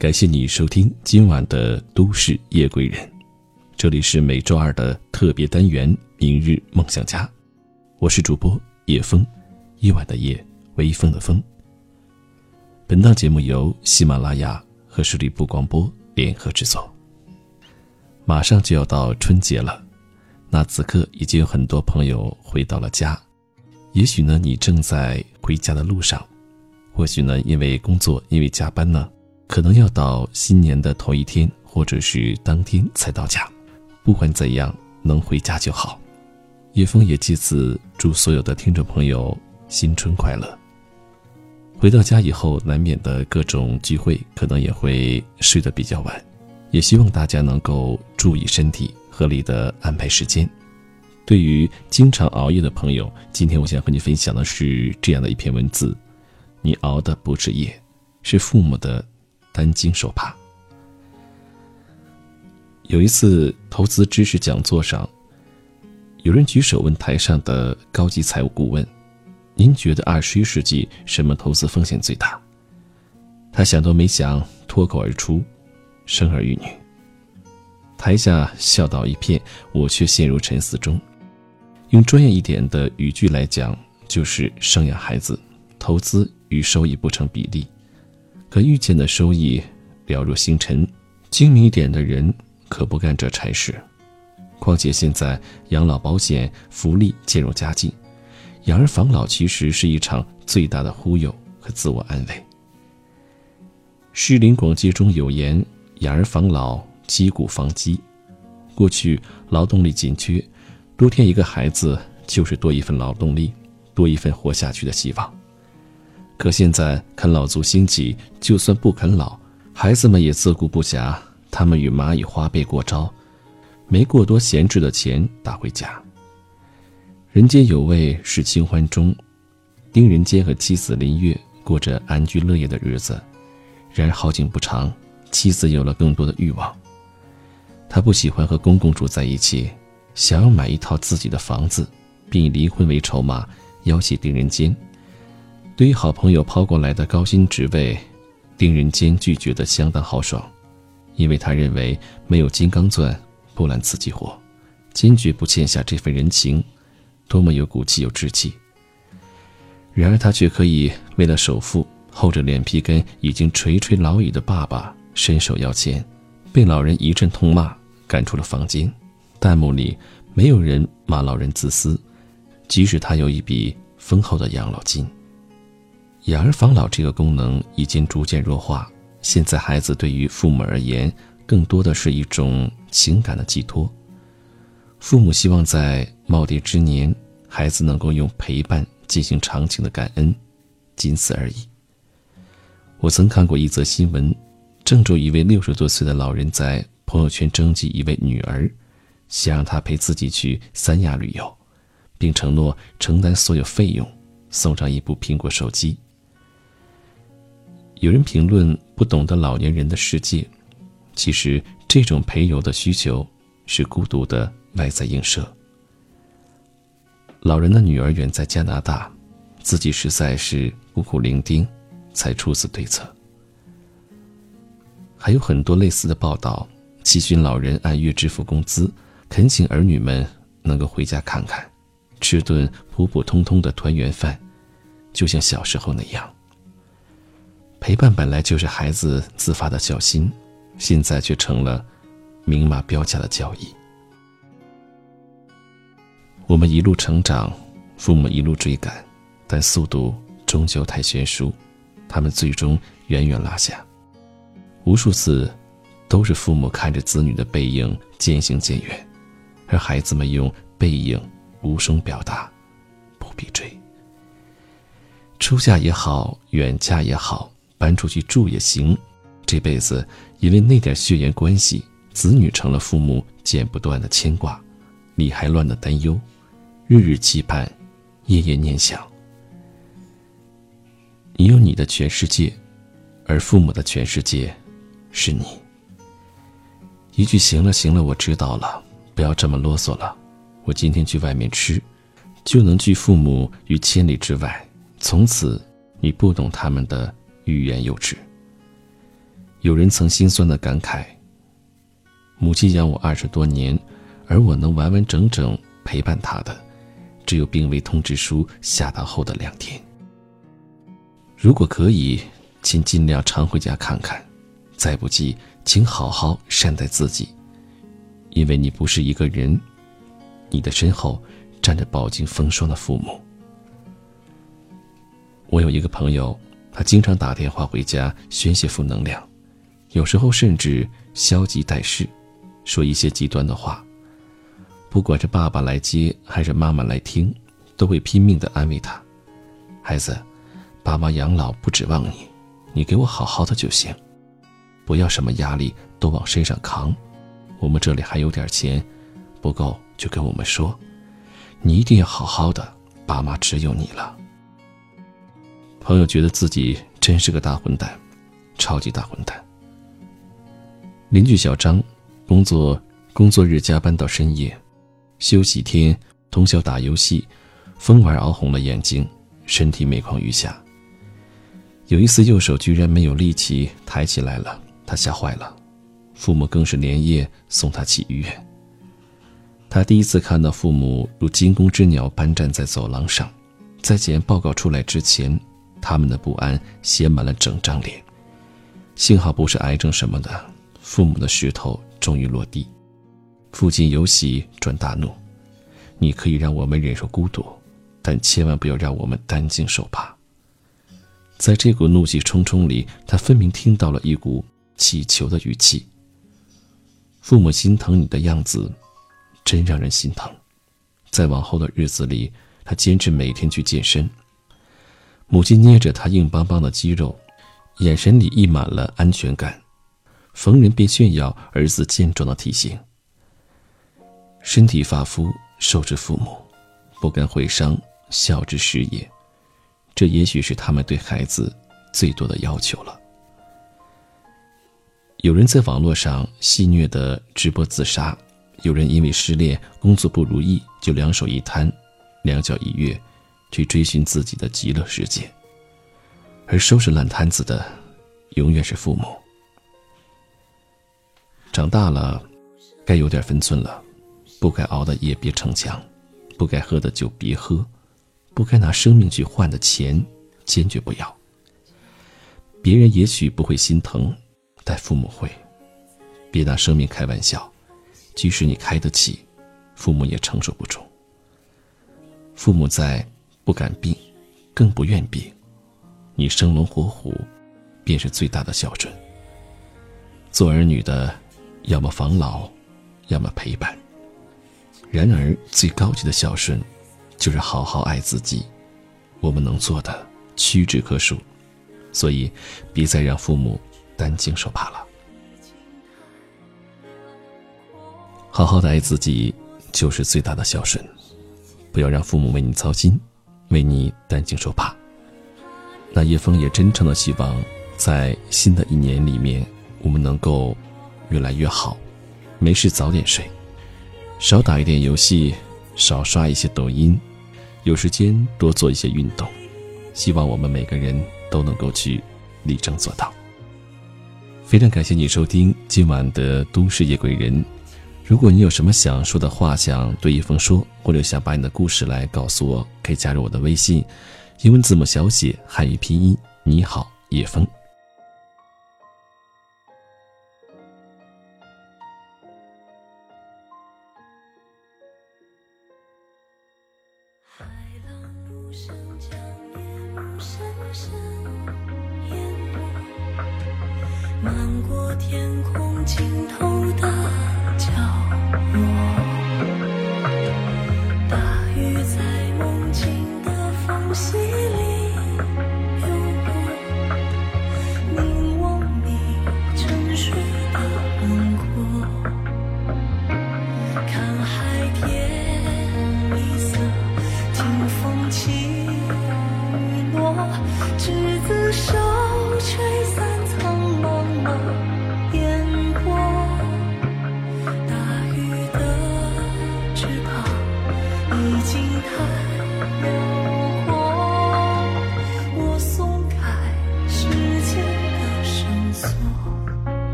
感谢你收听今晚的《都市夜归人》，这里是每周二的特别单元《明日梦想家》，我是主播叶风，夜晚的夜，微风的风。本档节目由喜马拉雅和十里铺广播联合制作。马上就要到春节了，那此刻已经有很多朋友回到了家，也许呢，你正在回家的路上。或许呢，因为工作，因为加班呢，可能要到新年的头一天，或者是当天才到家。不管怎样，能回家就好。叶枫也借此祝所有的听众朋友新春快乐。回到家以后，难免的各种聚会，可能也会睡得比较晚。也希望大家能够注意身体，合理的安排时间。对于经常熬夜的朋友，今天我想和你分享的是这样的一篇文字。你熬的不是夜，是父母的担惊受怕。有一次投资知识讲座上，有人举手问台上的高级财务顾问：“您觉得二十一世纪什么投资风险最大？”他想都没想，脱口而出：“生儿育女。”台下笑倒一片，我却陷入沉思中。用专业一点的语句来讲，就是生养孩子，投资。与收益不成比例，可预见的收益了若星辰。精明一点的人可不干这差事。况且现在养老保险福利渐入佳境，养儿防老其实是一场最大的忽悠和自我安慰。《诗林广记》中有言：“养儿防老，积谷防饥。”过去劳动力紧缺，多添一个孩子就是多一份劳动力，多一份活下去的希望。可现在啃老族兴起，就算不啃老，孩子们也自顾不暇。他们与蚂蚁花呗过招，没过多闲置的钱打回家。人间有味是清欢中，丁仁坚和妻子林月过着安居乐业的日子。然而好景不长，妻子有了更多的欲望。她不喜欢和公公住在一起，想要买一套自己的房子，并以离婚为筹码要挟丁仁坚。对于好朋友抛过来的高薪职位，丁仁坚拒绝的相当豪爽，因为他认为没有金刚钻不揽瓷器活，坚决不欠下这份人情，多么有骨气有志气。然而他却可以为了首付，厚着脸皮跟已经垂垂老矣的爸爸伸手要钱，被老人一阵痛骂，赶出了房间。弹幕里没有人骂老人自私，即使他有一笔丰厚的养老金。养儿防老这个功能已经逐渐弱化，现在孩子对于父母而言，更多的是一种情感的寄托。父母希望在耄耋之年，孩子能够用陪伴进行长情的感恩，仅此而已。我曾看过一则新闻，郑州一位六十多岁的老人在朋友圈征集一位女儿，想让她陪自己去三亚旅游，并承诺承担所有费用，送上一部苹果手机。有人评论不懂得老年人的世界，其实这种陪游的需求是孤独的外在映射。老人的女儿远在加拿大，自己实在是孤苦伶仃，才出此对策。还有很多类似的报道，七旬老人按月支付工资，恳请儿女们能够回家看看，吃顿普普通通的团圆饭，就像小时候那样。陪伴本来就是孩子自发的孝心，现在却成了明码标价的交易。我们一路成长，父母一路追赶，但速度终究太悬殊，他们最终远远落下。无数次，都是父母看着子女的背影渐行渐远，而孩子们用背影无声表达：不必追。出嫁也好，远嫁也好。搬出去住也行，这辈子因为那点血缘关系，子女成了父母剪不断的牵挂，理还乱的担忧，日日期盼，夜夜念想。你有你的全世界，而父母的全世界，是你。一句行了行了，我知道了，不要这么啰嗦了。我今天去外面吃，就能拒父母于千里之外。从此，你不懂他们的。欲言又止。有人曾心酸的感慨：母亲养我二十多年，而我能完完整整陪伴她的，只有病危通知书下达后的两天。如果可以，请尽量常回家看看；再不济，请好好善待自己，因为你不是一个人，你的身后站着饱经风霜的父母。我有一个朋友，他经常打电话回家宣泄负能量。有时候甚至消极怠事，说一些极端的话。不管是爸爸来接还是妈妈来听，都会拼命的安慰他：“孩子，爸妈养老不指望你，你给我好好的就行，不要什么压力都往身上扛。我们这里还有点钱，不够就跟我们说。你一定要好好的，爸妈只有你了。”朋友觉得自己真是个大混蛋，超级大混蛋。邻居小张，工作工作日加班到深夜，休息天通宵打游戏，疯玩熬红了眼睛，身体每况愈下。有一次右手居然没有力气抬起来了，他吓坏了，父母更是连夜送他去医院。他第一次看到父母如惊弓之鸟般站在走廊上，在检验报告出来之前，他们的不安写满了整张脸。幸好不是癌症什么的。父母的石头终于落地，父亲由喜转大怒：“你可以让我们忍受孤独，但千万不要让我们担惊受怕。”在这股怒气冲冲里，他分明听到了一股乞求的语气：“父母心疼你的样子，真让人心疼。”在往后的日子里，他坚持每天去健身。母亲捏着他硬邦邦的肌肉，眼神里溢满了安全感。逢人便炫耀儿子健壮的体型，身体发肤受之父母，不敢毁伤，孝之始也。这也许是他们对孩子最多的要求了。有人在网络上戏谑的直播自杀，有人因为失恋、工作不如意就两手一摊，两脚一跃，去追寻自己的极乐世界。而收拾烂摊子的，永远是父母。长大了，该有点分寸了，不该熬的夜别逞强，不该喝的酒别喝，不该拿生命去换的钱，坚决不要。别人也许不会心疼，但父母会。别拿生命开玩笑，即使你开得起，父母也承受不住。父母在，不敢病，更不愿病，你生龙活虎，便是最大的孝顺。做儿女的。要么防老，要么陪伴。然而，最高级的孝顺，就是好好爱自己。我们能做的屈指可数，所以，别再让父母担惊受怕了。好好的爱自己，就是最大的孝顺。不要让父母为你操心，为你担惊受怕。那叶枫也真诚的希望，在新的一年里面，我们能够。越来越好，没事早点睡，少打一点游戏，少刷一些抖音，有时间多做一些运动。希望我们每个人都能够去力争做到。非常感谢你收听今晚的《都市夜归人》。如果你有什么想说的话，想对叶枫说，或者想把你的故事来告诉我，可以加入我的微信，英文字母小写，汉语拼音。你好，叶枫。漫过天空尽头的呼吸。